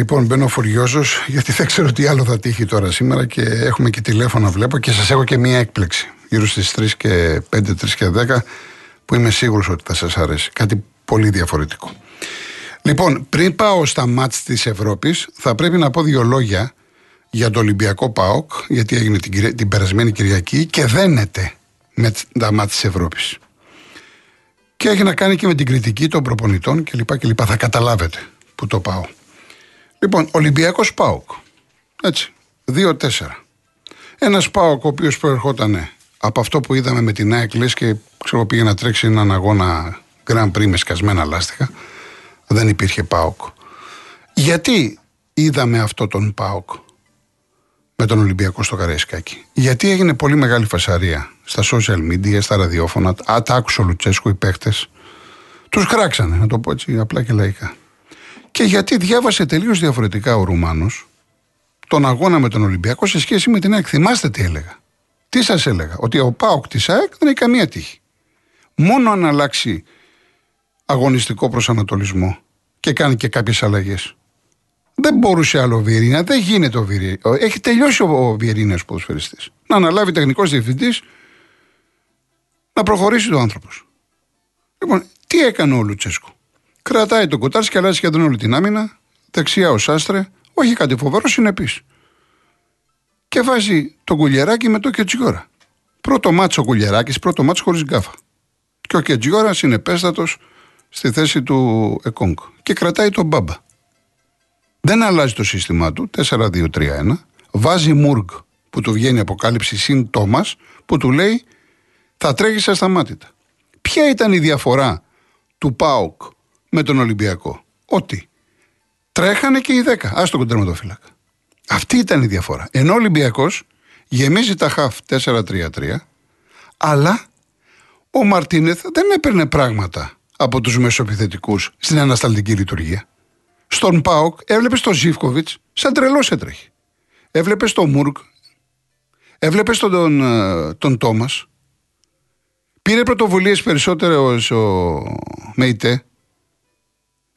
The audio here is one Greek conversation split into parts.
Λοιπόν, μπαίνω φουριόζος γιατί δεν ξέρω τι άλλο θα τύχει τώρα σήμερα και έχουμε και τηλέφωνα βλέπω και σας έχω και μία έκπληξη. Γύρω στις 3 και 5, 3 και 10 που είμαι σίγουρος ότι θα σας αρέσει. Κάτι πολύ διαφορετικό. Λοιπόν, πριν πάω στα μάτς της Ευρώπης, θα πρέπει να πω δύο λόγια για το Ολυμπιακό ΠΑΟΚ, γιατί έγινε την, την περασμένη Κυριακή και δένεται με τα μάτς της Ευρώπης. Και έχει να κάνει και με την κριτική των προπονητών κλπ. κλπ. Θα καταλάβετε που το πάω. Λοιπόν, Ολυμπιακός Πάοκ. Έτσι. 2-4. Ένας Πάοκ ο οποίος προερχόταν από αυτό που είδαμε με την ΑΕΚ και ξέρω πήγε να τρέξει έναν αγώνα Grand Prix με σκασμένα λάστιχα. Δεν υπήρχε ΠΑΟΚ. Γιατί είδαμε αυτό τον ΠΑΟΚ με τον Ολυμπιακό στο Καραϊσκάκι; Γιατί έγινε πολύ μεγάλη φασαρία στα social media, στα ραδιόφωνα. Α, τα άκουσε ο Λουτσέσκου οι παίχτε. Τους κράξανε, να το πω έτσι απλά και λαϊκά. Και γιατί διάβασε τελείως διαφορετικά ο Ρουμάνος τον αγώνα με τον Ολυμπιακό σε σχέση με την ΑΕΚ. Θυμάστε τι έλεγα. Τι σας έλεγα, Ότι ο Πάοκ της ΑΕΚ δεν έχει καμία τύχη. Μόνο αν αλλάξει αγωνιστικό προσανατολισμό και κάνει και κάποιες αλλαγές. Δεν μπορούσε άλλο ο Βιερίνα, δεν γίνεται ο Βιερίνα. Έχει τελειώσει ο Βιερίνα ποδοσφαιριστής. Να αναλάβει τεχνικός διευθυντής, να προχωρήσει το άνθρωπος. Λοιπόν, τι έκανε ο Λουτσέσκου; Κρατάει τον Κοτάρ και αλλάζει σχεδόν όλη την άμυνα. Δεξιά ο Σάστρε, όχι κάτι φοβερό, συνεπής. Και βάζει τον κουλιεράκι με το Κετζιόρα. Πρώτο μάτσο ο κουλιεράκι, πρώτο μάτσο χωρίς γκάφα. Και ο Κετζιόρα είναι πέστατο στη θέση του Εκόνγκ. Και κρατάει τον Μπάμπα. Δεν αλλάζει το σύστημά του, 4-2-3-1. Βάζει Μουργκ που του βγαίνει αποκάλυψη συν Τόμας που του λέει θα τρέχεις ασταμάτητα. Ποια ήταν η διαφορά του ΠΑΟΚ με τον Ολυμπιακό. Ότι τρέχανε και οι 10. Α τον κοντρεματοφύλακα. Αυτή ήταν η διαφορά. Ενώ ο Ολυμπιακός γεμίζει τα χαφ 4-3-3, αλλά ο Μαρτίνεθ δεν έπαιρνε πράγματα από τους μεσοπιθετικούς στην ανασταλτική λειτουργία. Στον Πάοκ έβλεπες τον Ζήφκοβιτς σαν τρελός έτρεχε. Έβλεπες τον Μουρκ, έβλεπες τον, τον, ε, τον Τόμας. Πήρε πρωτοβουλίες περισσότερο ο Μέιτε.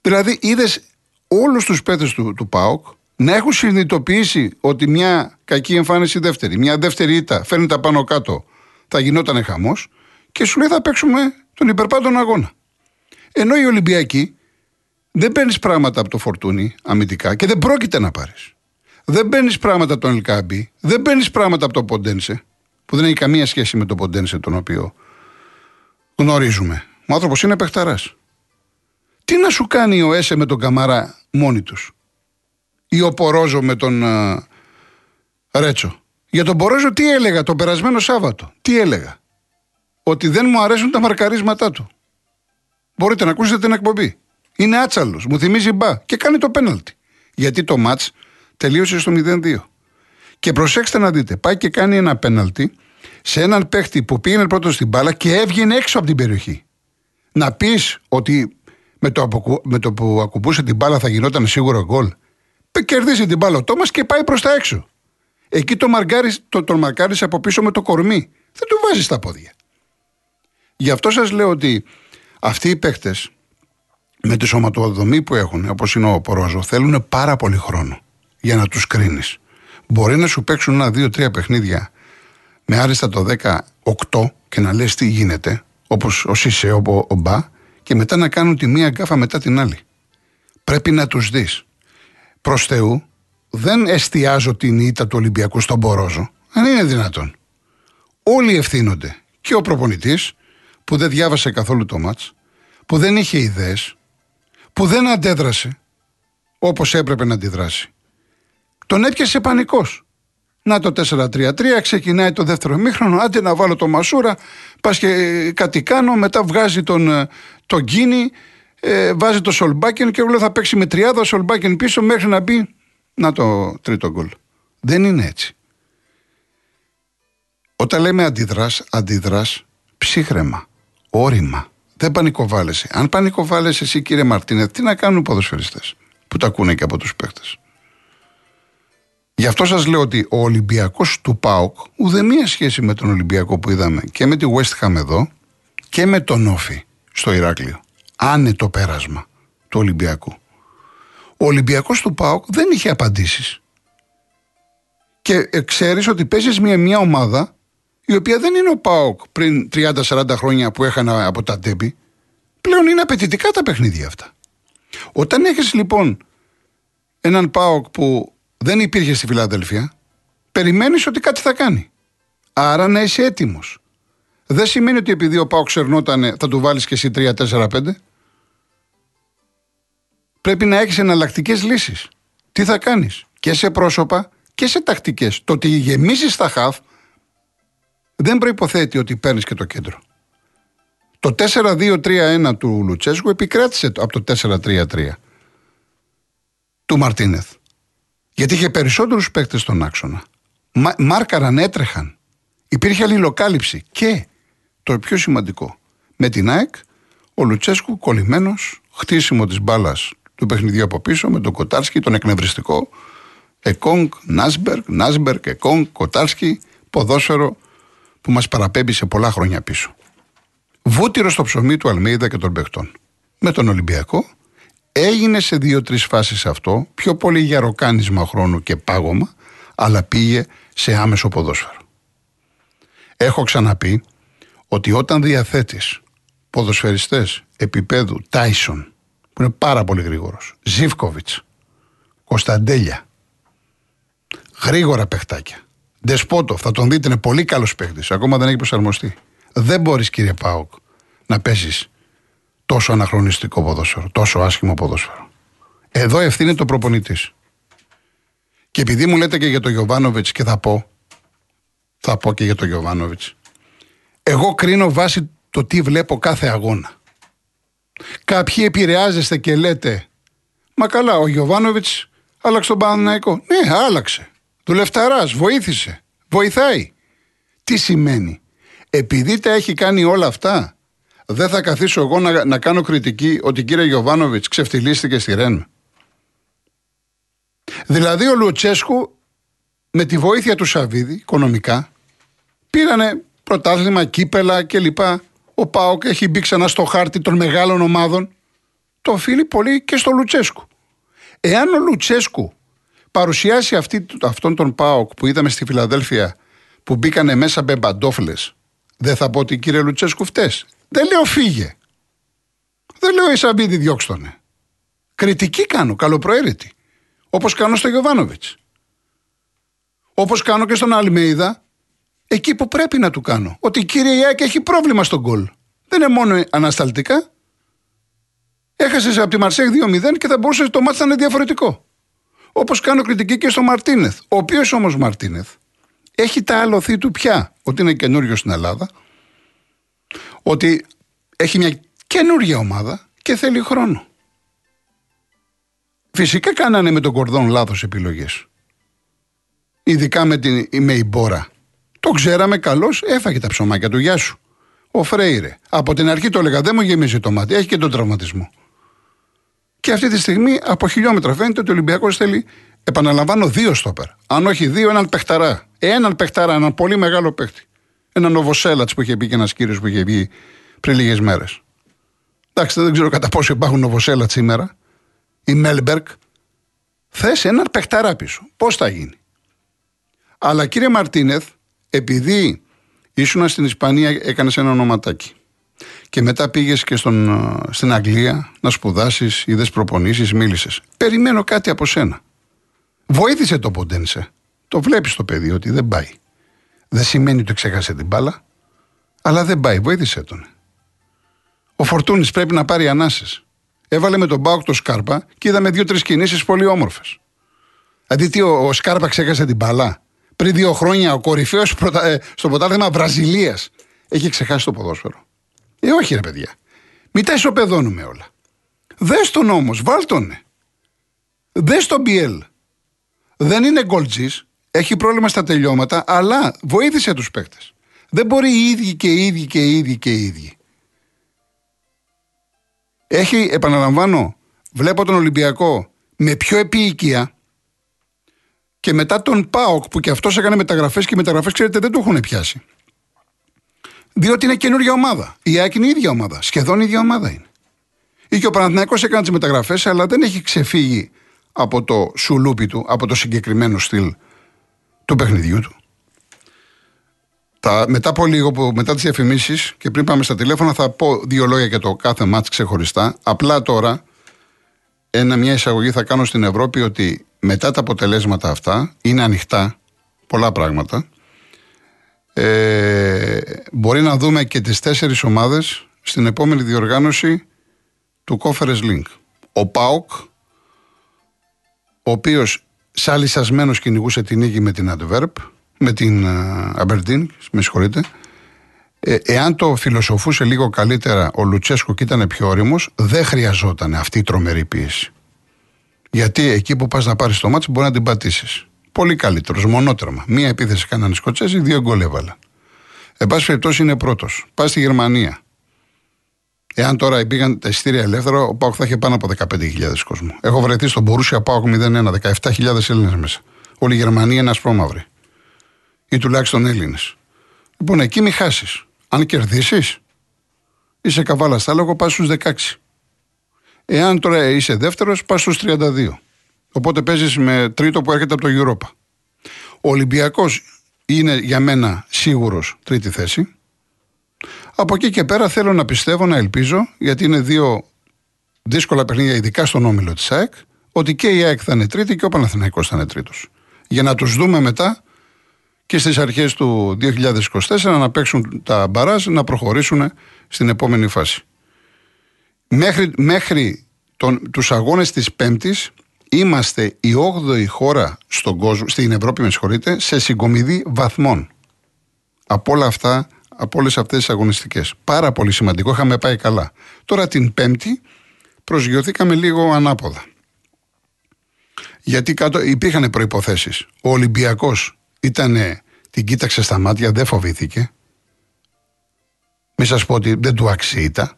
Δηλαδή είδες όλους τους παίδε του, του ΠΑΟΚ να έχουν συνειδητοποιήσει ότι μια κακή εμφάνιση δεύτερη, μια δεύτερη ήττα φέρνει τα πάνω κάτω, θα γινόταν χαμός και σου λέει θα παίξουμε τον υπερπάντων αγώνα. Ενώ οι Ολυμπιακοί δεν παίρνεις πράγματα από το φορτούνι αμυντικά και δεν πρόκειται να πάρεις. Δεν παίρνεις πράγματα από τον Ελκάμπη, δεν παίρνεις πράγματα από τον Ποντένσε, που δεν έχει καμία σχέση με τον Ποντένσε τον οποίο γνωρίζουμε. Ο άνθρωπος είναι παιχταράς. Τι να σου κάνει ο Έσε με τον Καμαρά μόνοι τους, ή ο Πορόζο με τον uh, Ρέτσο; Για τον Πορόζο τι έλεγα το περασμένο Σάββατο, τι έλεγα; Ότι δεν μου αρέσουν τα μαρκαρίσματά του. Μπορείτε να ακούσετε την εκπομπή. Είναι άτσαλος, μου θυμίζει μπα και κάνει το πέναλτι. Γιατί το ματ τελείωσε στο 0-2. Και προσέξτε να δείτε, πάει και κάνει ένα πέναλτι σε έναν παίχτη που πήγαινε πρώτος στην μπάλα και έβγαινε έξω από την περιοχή. Να πεις ότι με το, με το που ακουμπούσε την μπάλα θα γινόταν σίγουρο γκολ. Κερδίζει την μπάλα ο Τόμας και πάει προς τα έξω. Εκεί το το, τον μαρκάρεις από πίσω με το κορμί. Δεν του βάζεις τα πόδια. Γι' αυτό σας λέω ότι αυτοί οι παίχτες με τη σωματοδομή που έχουν, όπως είναι ο Πορόζο, θέλουν πάρα πολύ χρόνο για να τους κρίνεις. Μπορεί να σου παίξουν ένα, δύο, τρία παιχνίδια με άριστα το 18 και να λες τι γίνεται, όπως ο Σισε, ο, ο Μπα, και μετά να κάνουν τη μία γκάφα μετά την άλλη. Πρέπει να τους δεις. Προς Θεού, δεν εστιάζω την ήττα του Ολυμπιακού στον Πορόζο. Αν είναι δυνατόν. Όλοι ευθύνονται. Και ο προπονητής που δεν διάβασε καθόλου το μάτς, που δεν είχε ιδέες, που δεν αντέδρασε όπως έπρεπε να αντιδράσει. Τον έπιασε πανικός. Να το 4-3-3, ξεκινάει το δεύτερο μήχρονο, άντε να βάλω το Μασούρα, πας και κάτι κάνω, μετά βγάζει τον, ε, τον Γκίνη, ε, βάζει το Σολμπάκεν και λέω θα παίξει με τριάδα Σολμπάκεν πίσω μέχρι να μπει, να το τρίτο γκολ. Δεν είναι έτσι. Όταν λέμε αντιδράς, αντιδράς ψύχρεμα, όρημα. Δεν πανικοβάλλεσαι. Αν πανικοβάλλεσαι εσύ, κύριε Μαρτίνε, τι να κάνουν οι ποδοσφαιριστές που τα ακούνε και από τους παίχτε. Γι' αυτό σας λέω ότι ο Ολυμπιακός του ΠΑΟΚ ουδέμια σχέση με τον Ολυμπιακό που είδαμε και με τη West Ham εδώ και με τον Όφη στο Ηράκλειο. Άνετο πέρασμα του Ολυμπιακού. Ο Ο Ολυμπιακός του ΠΑΟΚ δεν είχε απαντήσεις. Και ε, ξέρεις ότι παίζεις μια, μια ομάδα η οποία δεν είναι ο ΠΑΟΚ πριν 30-40 χρόνια που έχανα από τα τέμπη. Πλέον είναι απαιτητικά τα παιχνίδια αυτά. Όταν έχεις λοιπόν έναν ΠΑΟΚ που δεν υπήρχε στη Φιλαδέλφια, περιμένεις ότι κάτι θα κάνει. Άρα να είσαι έτοιμος. Δεν σημαίνει ότι επειδή ο ΠΑΟΚ ξερνόταν θα του βάλεις και εσύ 3-4-5. Πρέπει να έχεις εναλλακτικές λύσεις. Τι θα κάνεις; Και σε πρόσωπα και σε τακτικές. Το ότι γεμίζεις τα χαφ δεν προϋποθέτει ότι παίρνεις και το κέντρο. Το 4-2-3-1 του Λουτσέσκου επικράτησε από το 4-3-3 του Μαρτίνεθ. Γιατί είχε περισσότερους παίκτες στον άξονα. μάρκαραν, έτρεχαν. Υπήρχε αλληλοκάλυψη και το πιο σημαντικό. Με την ΑΕΚ, ο Λουτσέσκου κολλημένος, χτίσιμο της μπάλας του παιχνιδιού από πίσω, με τον Κοτάρσκι, τον εκνευριστικό. Εκόνγκ, Νάσμπεργκ, Νάσμπεργκ, Εκόνγκ, Κοτάρσκι, ποδόσφαιρο που μας παραπέμπει σε πολλά χρόνια πίσω. Βούτυρο στο ψωμί του Αλμίδα και των παιχτών. Με τον Ολυμπιακό έγινε σε δύο-τρεις φάσεις αυτό, πιο πολύ για ροκάνισμα χρόνου και πάγωμα, αλλά πήγε σε άμεσο ποδόσφαιρο. Έχω ξαναπεί ότι όταν διαθέτεις ποδοσφαιριστές επίπεδου Τάισον, που είναι πάρα πολύ γρήγορος, Ζίβκοβιτς, Κωνσταντέλια, γρήγορα παιχτάκια, Δεσπότοφ, θα τον δείτε, είναι πολύ καλός παίχτης, ακόμα δεν έχει προσαρμοστεί. Δεν μπορείς κύριε Πάοκ να παίζεις τόσο αναχρονιστικό ποδόσφαιρο, τόσο άσχημο ποδόσφαιρο. Εδώ ευθύνεται το προπονητής. Και επειδή μου λέτε και για τον Γιωβάνοβιτς και θα πω, θα πω και για τον Γιωβάνοβιτς. Εγώ κρίνω βάσει το τι βλέπω κάθε αγώνα. Κάποιοι επηρεάζεστε και λέτε Μα καλά, ο Γιωβάνοβιτς άλλαξε τον Παναναϊκό. Ναι, άλλαξε. Δουλευταράς, βοήθησε. Βοηθάει. Τι σημαίνει. Επειδή τα έχει κάνει όλα αυτά, δεν θα καθίσω εγώ να, να κάνω κριτική ότι κύριε Γιωβάνοβιτς ξεφτυλίστηκε στη Ρεν. Δηλαδή ο Λουτσέσκου με τη βοήθεια του Σαββίδη οικονομικά πήρανε πρωτάθλημα, κύπελα κλπ. Ο Πάοκ έχει μπει ξανά στο χάρτη των μεγάλων ομάδων. Το οφείλει πολύ και στο Λουτσέσκου. Εάν ο Λουτσέσκου παρουσιάσει αυτή, αυτόν τον Πάοκ που είδαμε στη Φιλαδέλφια που μπήκανε μέσα μπεμπαντόφλε, δεν θα πω ότι κύριε Λουτσέσκου φταίει. Δεν λέω φύγε. Δεν λέω Ισαμπίδη διώξτονε. Κριτική κάνω, καλοπροαίρετη. Όπως κάνω στο Γιωβάνοβιτς. Όπως κάνω και στον Αλμέιδα εκεί που πρέπει να του κάνω. Ότι κύριε Ιάκ έχει πρόβλημα στον γκολ. Δεν είναι μόνο ανασταλτικά. Έχασες από τη Μαρσέγ 2-0 και θα μπορούσες το μάτι να είναι διαφορετικό. Όπως κάνω κριτική και στο Μαρτίνεθ. Ο οποίος όμως Μαρτίνεθ έχει τα άλοθή του πια. Ότι είναι καινούριο στην Ελλάδα. Ότι έχει μια καινούργια ομάδα και θέλει χρόνο. Φυσικά κάνανε με τον Κορδόν λάθος επιλογές. Ειδικά με, την, με η Μπόρα. Το ξέραμε καλώς, έφαγε τα ψωμάκια του. Γεια σου. Ο Φρέιρε. Από την αρχή το έλεγα, δεν μου γεμίζει το μάτι. Έχει και τον τραυματισμό. Και αυτή τη στιγμή από χιλιόμετρα φαίνεται ότι ο Ολυμπιακός θέλει, επαναλαμβάνω, δύο στόπερ. Αν όχι δύο, έναν παιχταρά. Έναν παιχταρά, έναν πολύ μεγάλο παίχτη. Έναν Νοβοσέλατς που είχε πει και ένας κύριος που είχε πει πριν λίγες μέρες. Εντάξει, δεν ξέρω κατά πόσο υπάρχουν Νοβοσέλατς σήμερα. Η Μέλμπερκ. Θες έναν παιχταρά πίσω. Πώς θα γίνει. Αλλά κύριε Μαρτίνεθ, επειδή ήσουν στην Ισπανία, έκανες ένα ονοματάκι. Και μετά πήγες και στον, ε, στην Αγγλία να σπουδάσεις, είδες προπονήσεις, μίλησες. Περιμένω κάτι από σένα. Βοήθησε το Ποντένσε. Το βλέπεις το παιδί ότι δεν πάει. Δεν σημαίνει ότι ξέχασε την μπάλα, αλλά δεν πάει. Βοήθησε τον. Ο Φορτούνης πρέπει να πάρει ανάσες. Έβαλε με τον Μπάουκ το Σκάρπα και είδαμε δύο-τρει κινήσεις πολύ όμορφες. Δηλαδή, τι, ο, ο Σκάρπα ξέχασε την μπάλα. Πριν δύο χρόνια ο κορυφαίος ε, στο πρωτάθλημα Βραζιλίας έχει ξεχάσει το ποδόσφαιρο. Ε, όχι ρε παιδιά. Μην τα ισοπεδώνουμε όλα. Δες τον όμως, βάλ τον. Δες τον Μπιέλ. Δεν είναι γκολτζή, έχει πρόβλημα στα τελειώματα, αλλά βοήθησε τους παίκτες. Δεν μπορεί οι ίδιοι και οι ίδιοι και οι ίδιοι και οι ίδιοι. Έχει, επαναλαμβάνω, βλέπω τον Ολυμπιακό με πιο επίοικια και μετά τον Πάοκ που και αυτός έκανε μεταγραφές και οι μεταγραφές, ξέρετε, δεν το έχουν πιάσει. Διότι είναι καινούργια ομάδα. Η ΑΕΚ είναι η ίδια ομάδα. Σχεδόν η ίδια ομάδα είναι. Ή και ο Παναθηναϊκός έκανε τις μεταγραφές, αλλά δεν έχει ξεφύγει από το σουλούπι του, από το συγκεκριμένο στυλ του παιχνιδιού του. Τα, μετά από λίγο, που, μετά τις διαφημίσεις και πριν πάμε στα τηλέφωνα θα πω δύο λόγια για το κάθε μάτς ξεχωριστά. Απλά τώρα ένα, μια εισαγωγή θα κάνω στην Ευρώπη ότι μετά τα αποτελέσματα αυτά είναι ανοιχτά πολλά πράγματα. Ε, μπορεί να δούμε και τις τέσσερις ομάδες στην επόμενη διοργάνωση του Conference Link. Ο ΠΑΟΚ, ο οποίος σαλισασμένος κυνηγούσε την νίκη με την Adverb, με την Αμπερντίν, με συγχωρείτε. Ε, εάν το φιλοσοφούσε λίγο καλύτερα ο Λουτσέσκο και ήταν πιο όριμος, δεν χρειαζόταν αυτή η τρομερή πίεση. Γιατί εκεί που πας να πάρεις το μάτσο μπορεί να την πατήσεις. Πολύ καλύτερος, μονότερμα. Μία επίθεση κάνανε οι Σκοτσέζοι, δύο γκολ έβαλαν. Εν πάση περιπτώσει είναι πρώτος. Πας στη Γερμανία. Εάν τώρα πήγαν τα εισιτήρια ελεύθερα, ο Πάοκ θα είχε πάνω από 15.000 κόσμο. Έχω βρεθεί στον Μπορούσια Πάοκ 01, 17.000 Έλληνες μέσα. Όλη η Γερμανία είναι ασπρόμαυρη ή τουλάχιστον Έλληνες. Λοιπόν, εκεί μη χάσεις. Αν κερδίσεις, είσαι καβάλα στα λόγω, πας στους 16. Εάν τώρα είσαι δεύτερος, πας στους 32. Οπότε παίζεις με τρίτο που έρχεται από το Europa. Ο Ολυμπιακός είναι για μένα σίγουρος τρίτη θέση. Από εκεί και πέρα θέλω να πιστεύω, να ελπίζω, γιατί είναι δύο δύσκολα παιχνίδια, ειδικά στον όμιλο της ΑΕΚ, ότι και η ΑΕΚ θα είναι τρίτη και ο Παναθηναϊκός θα είναι τρίτος. Για να τους δούμε μετά και στις αρχές του 2024 να παίξουν τα μπαράζ να προχωρήσουν στην επόμενη φάση. Μέχρι, μέχρι τον, τους αγώνες της Πέμπτης είμαστε η 8η χώρα στον κόσμο, στην Ευρώπη με συγχωρείτε, σε συγκομιδή βαθμών. Από όλα αυτά, από όλες αυτές τις αγωνιστικές. Πάρα πολύ σημαντικό, είχαμε πάει καλά. Τώρα την Πέμπτη προσγειωθήκαμε λίγο ανάποδα. Γιατί κάτω υπήρχαν προϋποθέσεις. Ο Ολυμπιακός ήταν, την κοίταξε στα μάτια, δεν φοβήθηκε. Μην σας πω ότι δεν του αξίτα.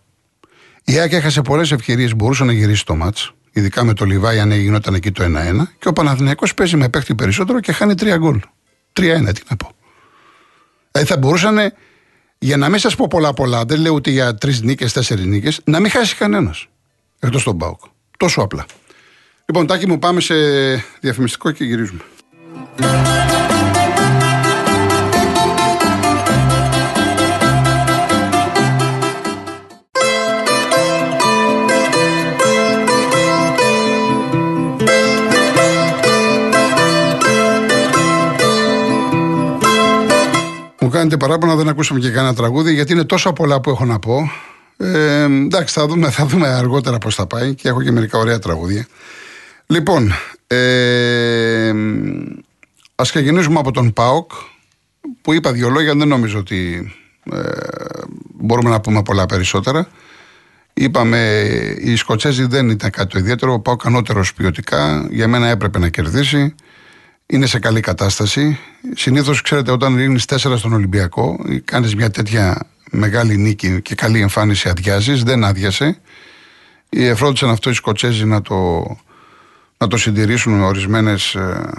Η ΑΕΚ έχασε πολλές ευκαιρίες, μπορούσε να γυρίσει το μάτς. Ειδικά με το Λιβάη, αν γινόταν εκεί το 1-1. Και ο Παναθηναϊκός παίζει με παίχτη περισσότερο και χάνει 3 γκολ. 3-1, τι να πω. Δηλαδή θα μπορούσαν, για να μην σας πω πολλά πολλά, δεν λέω ούτε για τρεις νίκες, τέσσερις νίκες, να μην χάσει κανένας. Εκτός τον Μπάουκ. Τόσο απλά. Λοιπόν, τάκι μου, πάμε σε διαφημιστικό και γυρίζουμε. Κάνετε παράπονα, δεν ακούσαμε και κανένα τραγούδι, γιατί είναι τόσα πολλά που έχω να πω. Ε, εντάξει, θα δούμε, θα δούμε αργότερα πώς θα πάει και έχω και μερικά ωραία τραγούδια. Λοιπόν, ε, ας ξεκινήσουμε από τον Πάοκ, που είπα δύο λόγια, δεν νομίζω ότι ε, μπορούμε να πούμε πολλά περισσότερα. Είπαμε, οι Σκοτσέζοι δεν ήταν κάτι το ιδιαίτερο. Ο Πάοκ ανώτερος ποιοτικά. Για μένα έπρεπε να κερδίσει είναι σε καλή κατάσταση. Συνήθως, ξέρετε, όταν ρίχνεις 4 στον Ολυμπιακό, κάνεις μια τέτοια μεγάλη νίκη και καλή εμφάνιση, αδειάζεις. Δεν άδειασε. Εφρόντισαν αυτό οι Σκοτσέζοι να το, να το συντηρήσουν με ορισμένες ε,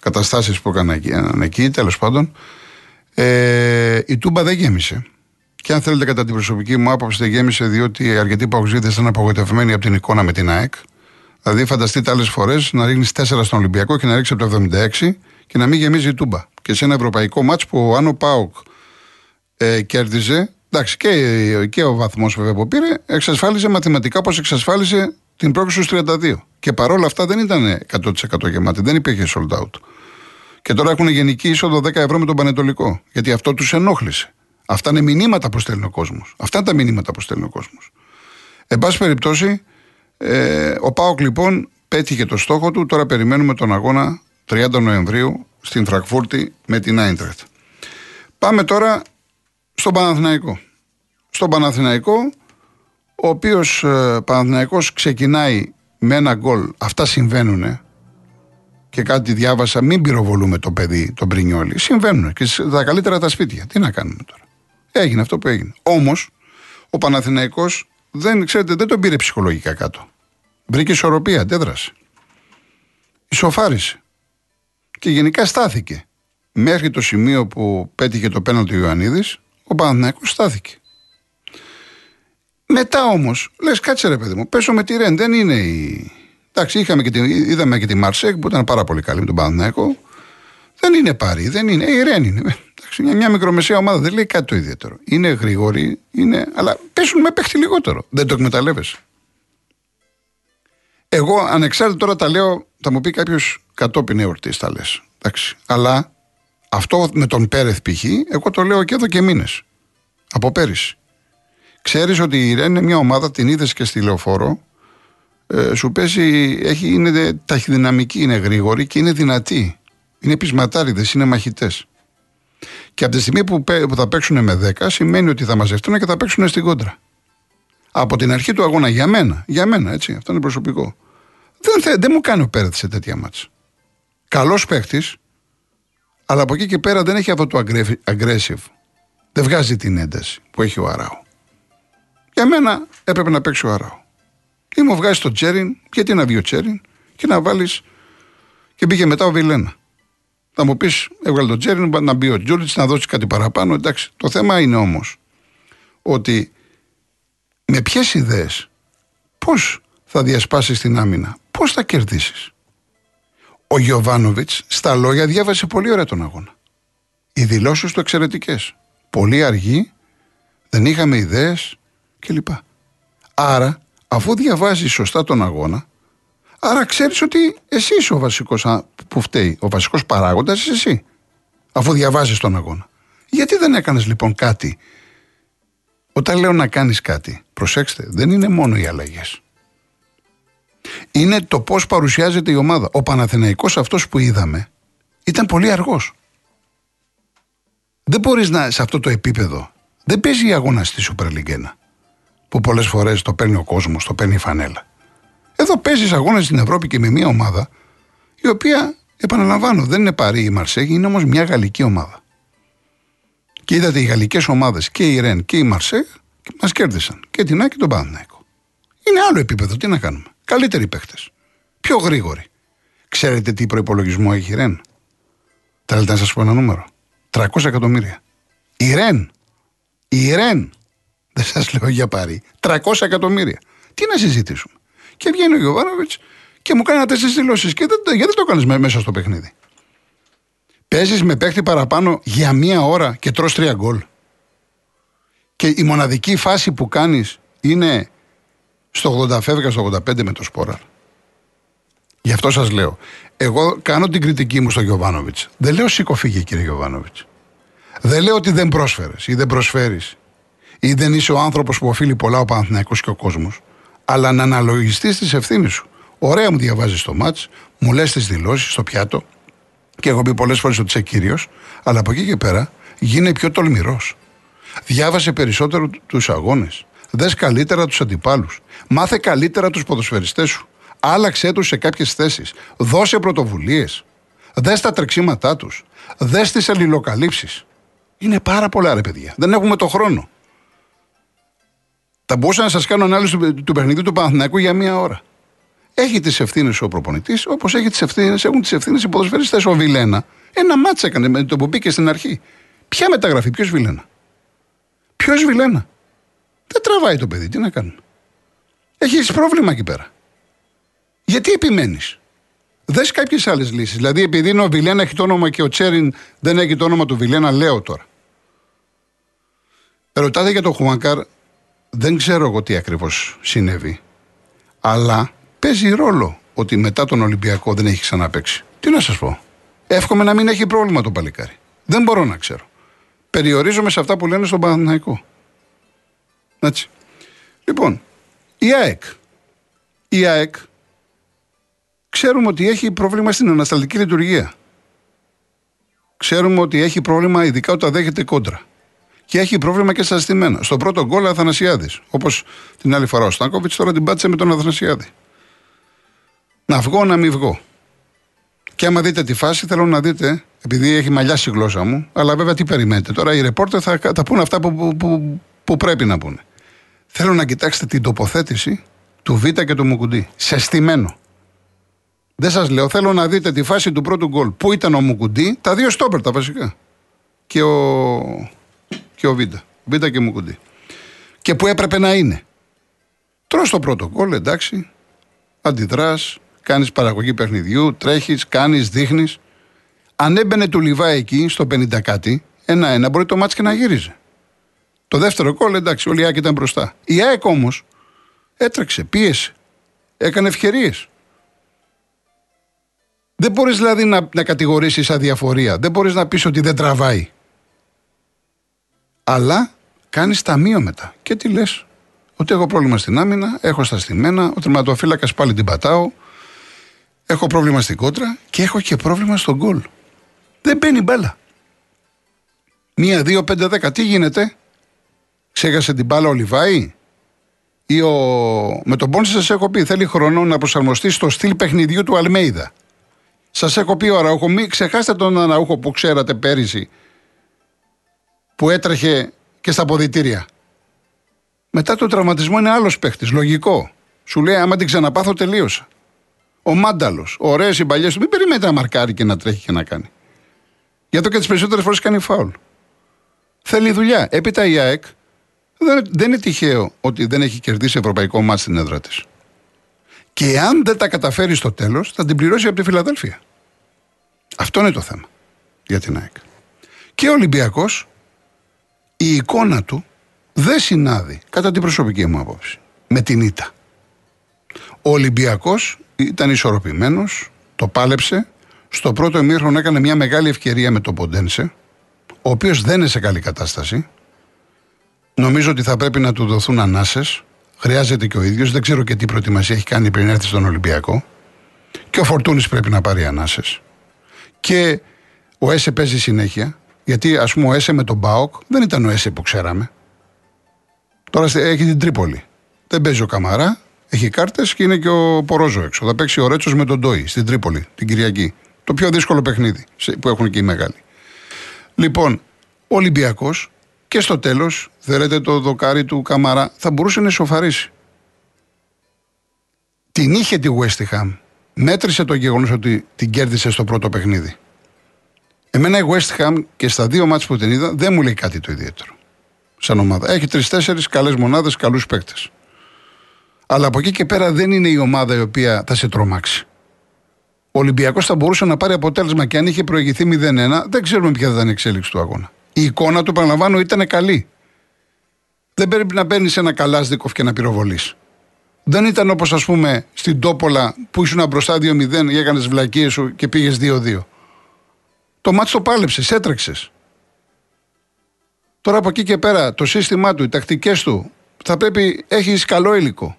καταστάσεις που έκαναν εκεί. Τέλος πάντων, ε, η Τούμπα δεν γέμισε. Και αν θέλετε, κατά την προσωπική μου άποψη, δεν γέμισε διότι αρκετοί παγκοσμίτε ήταν απογοητευμένοι από την εικόνα με την ΑΕΚ. Δηλαδή, φανταστείτε άλλες φορές να ρίχνεις 4 στον Ολυμπιακό και να ρίξει από το 76 και να μην γεμίζει η τούμπα. Και σε ένα ευρωπαϊκό μάτς που αν ο Πάοκ ε, κέρδιζε, εντάξει, και, και ο βαθμός βέβαια που πήρε, εξασφάλισε μαθηματικά όπως εξασφάλισε την πρόκληση στους 32. Και παρόλα αυτά δεν ήταν 100% γεμάτη, δεν υπήρχε sold out. Και τώρα έχουν γενική είσοδο 10 ευρώ με τον Πανετολικό. Γιατί αυτό τους ενόχλησε. Αυτά είναι μηνύματα που στέλνει ο κόσμος. Αυτά είναι τα μηνύματα που στέλνει ο κόσμος. Εν πάση περιπτώσει, ε, ο Πάοκ λοιπόν πέτυχε το στόχο του. Τώρα περιμένουμε τον αγώνα 30 Νοεμβρίου στην Φραγκφούρτη με την Άιντρεχτ. Πάμε τώρα στον Παναθηναϊκό. Στον Παναθηναϊκό, ο οποίος ε, Παναθηναϊκός ξεκινάει με ένα γκολ. Αυτά συμβαίνουν και κάτι διάβασα, μην πυροβολούμε το παιδί, τον Πρινιόλη. Συμβαίνουν και τα καλύτερα τα σπίτια. Τι να κάνουμε τώρα. Έγινε αυτό που έγινε. Όμως, ο Παναθηναϊκός δεν, ξέρετε, δεν τον πήρε ψυχολογικά κάτω. Βρήκε ισορροπία, αντέδρασε. Ισοφάρισε. Και γενικά στάθηκε. Μέχρι το σημείο που πέτυχε το πέναλτι ο Ιωαννίδης, ο Παναθηναϊκός στάθηκε. Μετά όμως, λες, κάτσε ρε παιδί μου, πέσω με τη Ρεν. Δεν είναι η, Εντάξει, είχαμε και τη, είδαμε και τη Μαρσέκ που ήταν πάρα πολύ καλή με τον Παναθηναϊκό. Δεν είναι πάρη, δεν είναι. Ε, η Ρεν είναι. Εντάξει, μια, μια μικρομεσαία ομάδα δεν λέει κάτι το ιδιαίτερο. Είναι γρήγορη, είναι, αλλά πέσουν με παίχτη λιγότερο. Δεν το εκμεταλλεύεσαι. Εγώ ανεξάρτητα τώρα τα λέω, θα μου πει κάποιος κατόπιν εορτή τα λες. Αλλά αυτό με τον Πέρεθ π.χ. εγώ το λέω και εδώ και μήνες. Από πέρυσι. Ξέρεις ότι η Ρεν είναι μια ομάδα, την είδες και στη λεωφόρο. Ε, σου παίζει, έχει, είναι ταχυδυναμική, είναι γρήγορη και είναι δυνατή. Είναι πεισματάριδες, είναι μαχητές. Και από τη στιγμή που, που θα παίξουν με 10, σημαίνει ότι θα μαζευτούν και θα παίξουν στην κόντρα. Από την αρχή του αγώνα, για μένα, για μένα, έτσι, αυτό είναι προσωπικό. Δεν, θε, δεν μου κάνει ο Πέρεθ σε τέτοια μάτσα. Καλός παίχτης, αλλά από εκεί και πέρα δεν έχει αυτό το aggressive. Δεν βγάζει την ένταση που έχει ο Αράου. Για μένα έπρεπε να παίξει ο Αράου. Ή μου βγάζει το Τσέριν, γιατί να βγει ο Τσέριν και να βάλει. Και μπήκε μετά ο Βιλένα. Θα μου πεις, έβγαλε τον Τσέριν, να μπει ο Τζούλιτς, να δώσει κάτι παραπάνω. Εντάξει. Το θέμα είναι όμως ότι με ποιες ιδέες, πώς θα διασπάσεις την άμυνα, πώς θα κερδίσεις; Ο Γιωβάνοβιτς στα λόγια διάβασε πολύ ωραία τον αγώνα. Οι δηλώσεις του εξαιρετικές. Πολύ αργή, δεν είχαμε ιδέες κλπ. Άρα, αφού διαβάζεις σωστά τον αγώνα, άρα ξέρεις ότι εσύ είσαι ο βασικός που φταίει. Ο βασικός παράγοντας είσαι εσύ. Αφού διαβάζεις τον αγώνα. Γιατί δεν έκανες λοιπόν κάτι. Όταν λέω να κάνεις κάτι, προσέξτε, δεν είναι μόνο οι αλλαγές είναι το πώς παρουσιάζεται η ομάδα. Ο Παναθηναϊκός αυτός που είδαμε ήταν πολύ αργός. Δεν μπορείς να σε αυτό το επίπεδο. Δεν παίζει η αγώνα στη Super League 1. Που πολλές φορές το παίρνει ο κόσμος, το παίρνει η φανέλα. Εδώ παίζεις αγώνα στην Ευρώπη και με μια ομάδα η οποία, επαναλαμβάνω, δεν είναι παρή η Μαρσέγη, είναι όμως μια γαλλική ομάδα. Και είδατε οι γαλλικές ομάδες και η Ρεν και η Μαρσέγ μας κέρδισαν. Και την Άκη και τον Παναθηναϊκό. Είναι άλλο επίπεδο, τι να κάνουμε. Καλύτεροι παίχτες. Πιο γρήγοροι. Ξέρετε τι προπολογισμό έχει η Ρεν; Θέλετε να σας πω ένα νούμερο. 300 εκατομμύρια. Η Ρεν. Η Ρεν. Δεν σας λέω για πάρη. 300 εκατομμύρια. Τι να συζητήσουμε. Και βγαίνει ο Γιωβάνοβιτς και μου κάνει ένα τέσσερις δηλώσεις. Και δεν, γιατί το κάνει μέσα στο παιχνίδι; Παίζεις με παίχτη παραπάνω για μία ώρα και τρως τρία γκολ. Και η μοναδική φάση που κάνεις είναι στο 80 φεύγα στο 85 με το Σπόρα. Γι' αυτό σας λέω. Εγώ κάνω την κριτική μου στο Γιωβάνοβιτς. Δεν λέω σήκω φύγε κύριε Γιωβάνοβιτς. Δεν λέω ότι δεν πρόσφερες ή δεν προσφέρεις ή δεν είσαι ο άνθρωπος που οφείλει πολλά ο Παναθηναϊκός και ο κόσμος. Αλλά να αναλογιστείς τις ευθύνες σου. Ωραία μου διαβάζεις το μάτς, μου λες τις δηλώσεις στο πιάτο και έχω πει πολλές φορές ότι είσαι κύριος, αλλά από εκεί και πέρα γίνε πιο τολμηρός. Διάβασε περισσότερο τους αγώνες. Δες καλύτερα τους αντιπάλους. Μάθε καλύτερα τους ποδοσφαιριστές σου. Άλλαξε τους σε κάποιες θέσεις. Δώσε πρωτοβουλίες. Δες τα τρεξίματά τους. Δες τις αλληλοκαλύψεις. Είναι πάρα πολλά ρε παιδιά. Δεν έχουμε το χρόνο. Θα μπορούσα να σας κάνω ανάλυση του, του παιχνιδιού του Παναθηναϊκού για μία ώρα. Έχει τις ευθύνες ο προπονητής, όπως έχει τις ευθύνες, έχουν τις ευθύνες οι ποδοσφαιριστές. Ο Βιλένα ένα μάτσα έκανε με το που μπήκε στην αρχή. Ποια μεταγραφή, ποιος Βιλένα; Ποιος Βιλένα; Δεν τραβάει το παιδί, τι να κάνουμε; Έχεις πρόβλημα εκεί πέρα. Γιατί επιμένεις; Δες κάποιες άλλες λύσεις. Δηλαδή, επειδή είναι ο Βιλένα έχει το όνομα και ο Τσέριν δεν έχει το όνομα του Βιλένα, λέω τώρα. Ρωτάτε για τον Χουανκάρ, δεν ξέρω εγώ τι ακριβώς συνέβη. Αλλά παίζει ρόλο ότι μετά τον Ολυμπιακό δεν έχει ξαναπέξει. Τι να σας πω. Εύχομαι να μην έχει πρόβλημα το παλικάρι. Δεν μπορώ να ξέρω. Περιορίζομαι σε αυτά που λένε στον Παναθηναϊκό. Έτσι. Λοιπόν, η ΑΕΚ. Η ΑΕΚ ξέρουμε ότι έχει πρόβλημα στην ανασταλτική λειτουργία. Ξέρουμε ότι έχει πρόβλημα ειδικά όταν δέχεται κόντρα. Και έχει πρόβλημα και στα στημένα. Στο πρώτο γκολ Αθανασιάδης. Όπως την άλλη φορά ο Στάνκοβιτς, τώρα την πάτησε με τον Αθανασιάδη. Να βγω, να μην βγω. Και άμα δείτε τη φάση, θέλω να δείτε, επειδή έχει μαλλιάσει η γλώσσα μου, αλλά βέβαια τι περιμένετε. Τώρα οι ρεπόρτερ θα, θα πούνε αυτά που, που, που, που πρέπει να πούνε. Θέλω να κοιτάξετε την τοποθέτηση του Β και του Μουκουντή. Σε στημένο. Δεν σας λέω, θέλω να δείτε τη φάση του πρώτου γκολ. Πού ήταν ο Μουκουντή, τα δύο στόπερ τα βασικά. Και ο, και ο Β. Β και Μουκουντή. Και που έπρεπε να είναι. Τρώ το πρώτο γκολ, εντάξει. αντιδράς, κάνεις παραγωγή παιχνιδιού, τρέχεις, κάνεις, δείχνεις. Αν έμπαινε του Λιβά εκεί στο 50 κάτι, ένα-ένα μπορεί το μάτς και να γύριζε. Το δεύτερο κόλλ, εντάξει, όλοι η ΑΕΚ ήταν μπροστά. Η ΑΕΚ όμως έτρεξε, πίεσε, έκανε ευκαιρίες. Δεν μπορείς δηλαδή να, να κατηγορήσεις αδιαφορία. Δεν μπορείς να πεις ότι δεν τραβάει. Αλλά κάνεις ταμείο μετά. Και τι λες, Ότι έχω πρόβλημα στην άμυνα, έχω στα στημένα, ο τερματοφύλακας πάλι την πατάω, έχω πρόβλημα στην κότρα και έχω και πρόβλημα στον γκολ. Δεν μπαίνει μπάλα. Μία, δύο, πέντε, δέκα. Τι γίνεται, ξέχασε την μπάλα ο Λιβάη; Ή ο... με τον Πόνσε σας έχω πει θέλει χρόνο να προσαρμοστεί στο στυλ παιχνιδιού του Αλμέιδα. Σας έχω πει ο Αραούχο, μην ξεχάσετε τον Αραούχο που ξέρατε πέρυσι που έτρεχε και στα ποδητήρια. Μετά το τραυματισμό είναι άλλος παίχτης. Λογικό. Σου λέει: Άμα την ξαναπάθω, τελείωσα. Ο Μάνταλος, ωραίες οι παλιές του, μην περιμένετε να μαρκάρει και να τρέχει και να κάνει. Για το και τις περισσότερες φορές κάνει φάουλ. Θέλει δουλειά. Έπειτα η ΑΕΚ δεν, δεν είναι τυχαίο ότι δεν έχει κερδίσει ευρωπαϊκό μάτι στην έδρα της. Και αν δεν τα καταφέρει στο τέλος, θα την πληρώσει από τη Φιλαδέλφια. Αυτό είναι το θέμα για την ΑΕΚ. Και ο Ολυμπιακός, η εικόνα του δεν συνάδει, κατά την προσωπική μου άποψη, με την ήττα. Ο Ολυμπιακός ήταν ισορροπημένος, το πάλεψε. Στο πρώτο ημίχρονο έκανε μια μεγάλη ευκαιρία με τον Ποντένσε, ο οποίος δεν είναι σε καλή κατάσταση. Νομίζω ότι θα πρέπει να του δοθούν ανάσες. Χρειάζεται και ο ίδιος. Δεν ξέρω και τι προετοιμασία έχει κάνει πριν έρθει στον Ολυμπιακό. Και ο Φορτούνης πρέπει να πάρει ανάσες. Και ο Έσε παίζει συνέχεια. Γιατί ας πούμε ο Έσε με τον Μπάοκ δεν ήταν ο Έσε που ξέραμε. Τώρα έχει την Τρίπολη. Δεν παίζει ο Καμαρά, έχει κάρτες και είναι και ο Πορόζο έξω. Θα παίξει ο Ρέτσος με τον Ντόι στην Τρίπολη την Κυριακή. Το πιο δύσκολο παιχνίδι που έχουν και οι μεγάλοι. Λοιπόν, ο Ολυμπιακός και στο τέλος, θέλετε το δοκάρι του Καμαρά, θα μπορούσε να ισοφαρίσει. Την είχε τη West Ham. Μέτρησε το γεγονός ότι την κέρδισε στο πρώτο παιχνίδι. Εμένα η West Ham και στα δύο μάτς που την είδα δεν μου λέει κάτι το ιδιαίτερο. Σαν ομάδα. Έχει τρει-τέσσερι καλές μονάδες, καλούς παίκτες. Αλλά από εκεί και πέρα δεν είναι η ομάδα η οποία θα σε τρομάξει. Ο Ολυμπιακός θα μπορούσε να πάρει αποτέλεσμα και αν είχε προηγηθεί 0-1, δεν ξέρουμε ποια θα ήταν η εξέλιξη του αγώνα. Η εικόνα του, παραλαμβάνω, ήταν καλή. Δεν πρέπει να παίρνει ένα καλάσδικοφ και να πυροβολείς. Δεν ήταν όπως ας πούμε στην Τόπολα που ήσουν μπροστά 2-0 και έκανε βλακίες σου και πήγες 2-2. Το μάτι το πάλεψες, έτρεξες. Τώρα από εκεί και πέρα το σύστημά του, οι τακτικές του, θα πρέπει. Έχεις καλό υλικό.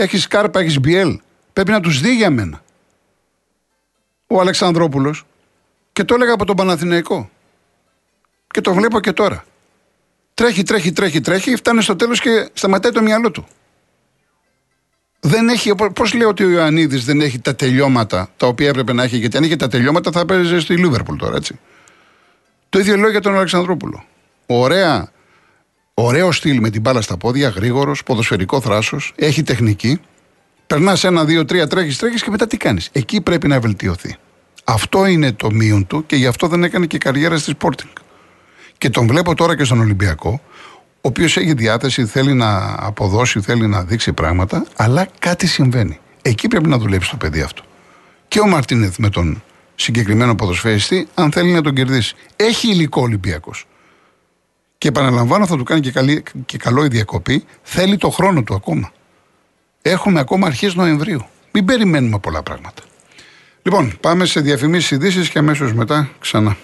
Έχεις κάρπα, έχεις μπιέλ. Πρέπει να τους δει για μένα. Ο Αλεξανδρόπουλος και το έλεγα από τον Παναθηναϊκό. Και το βλέπω και τώρα. Τρέχει, τρέχει, τρέχει, τρέχει, φτάνει στο τέλος και σταματάει το μυαλό του. Δεν έχει, πώς λέω ότι ο Ιωαννίδης δεν έχει τα τελειώματα τα οποία έπρεπε να έχει, γιατί αν είχε τα τελειώματα θα παίζει στη Λίβερπουλ τώρα, έτσι. Το ίδιο λέω για τον Αλεξανδρόπουλο. Ωραία, ωραίο στυλ με την μπάλα στα πόδια, γρήγορος, ποδοσφαιρικό θράσος, έχει τεχνική. Περνάς ένα, δύο, τρία, τρέχεις, τρέχεις και μετά τι κάνεις. Εκεί πρέπει να βελτιωθεί. Αυτό είναι το μείον του και γι' αυτό δεν έκανε και καριέρα στη Sporting. Και τον βλέπω τώρα και στον Ολυμπιακό, ο οποίος έχει διάθεση, θέλει να αποδώσει, θέλει να δείξει πράγματα, αλλά κάτι συμβαίνει. Εκεί πρέπει να δουλέψει το παιδί αυτό. Και ο Μαρτίνεθ με τον συγκεκριμένο ποδοσφαίριστη, αν θέλει να τον κερδίσει. Έχει υλικό Ολυμπιακός. Και επαναλαμβάνω, θα του κάνει και, καλή, και καλό η διακοπή. Θέλει το χρόνο του ακόμα. Έχουμε ακόμα αρχές Νοεμβρίου. Μην περιμένουμε πολλά πράγματα. Λοιπόν, πάμε σε διαφημίσεις ειδήσεις και αμέσως μετά ξανά.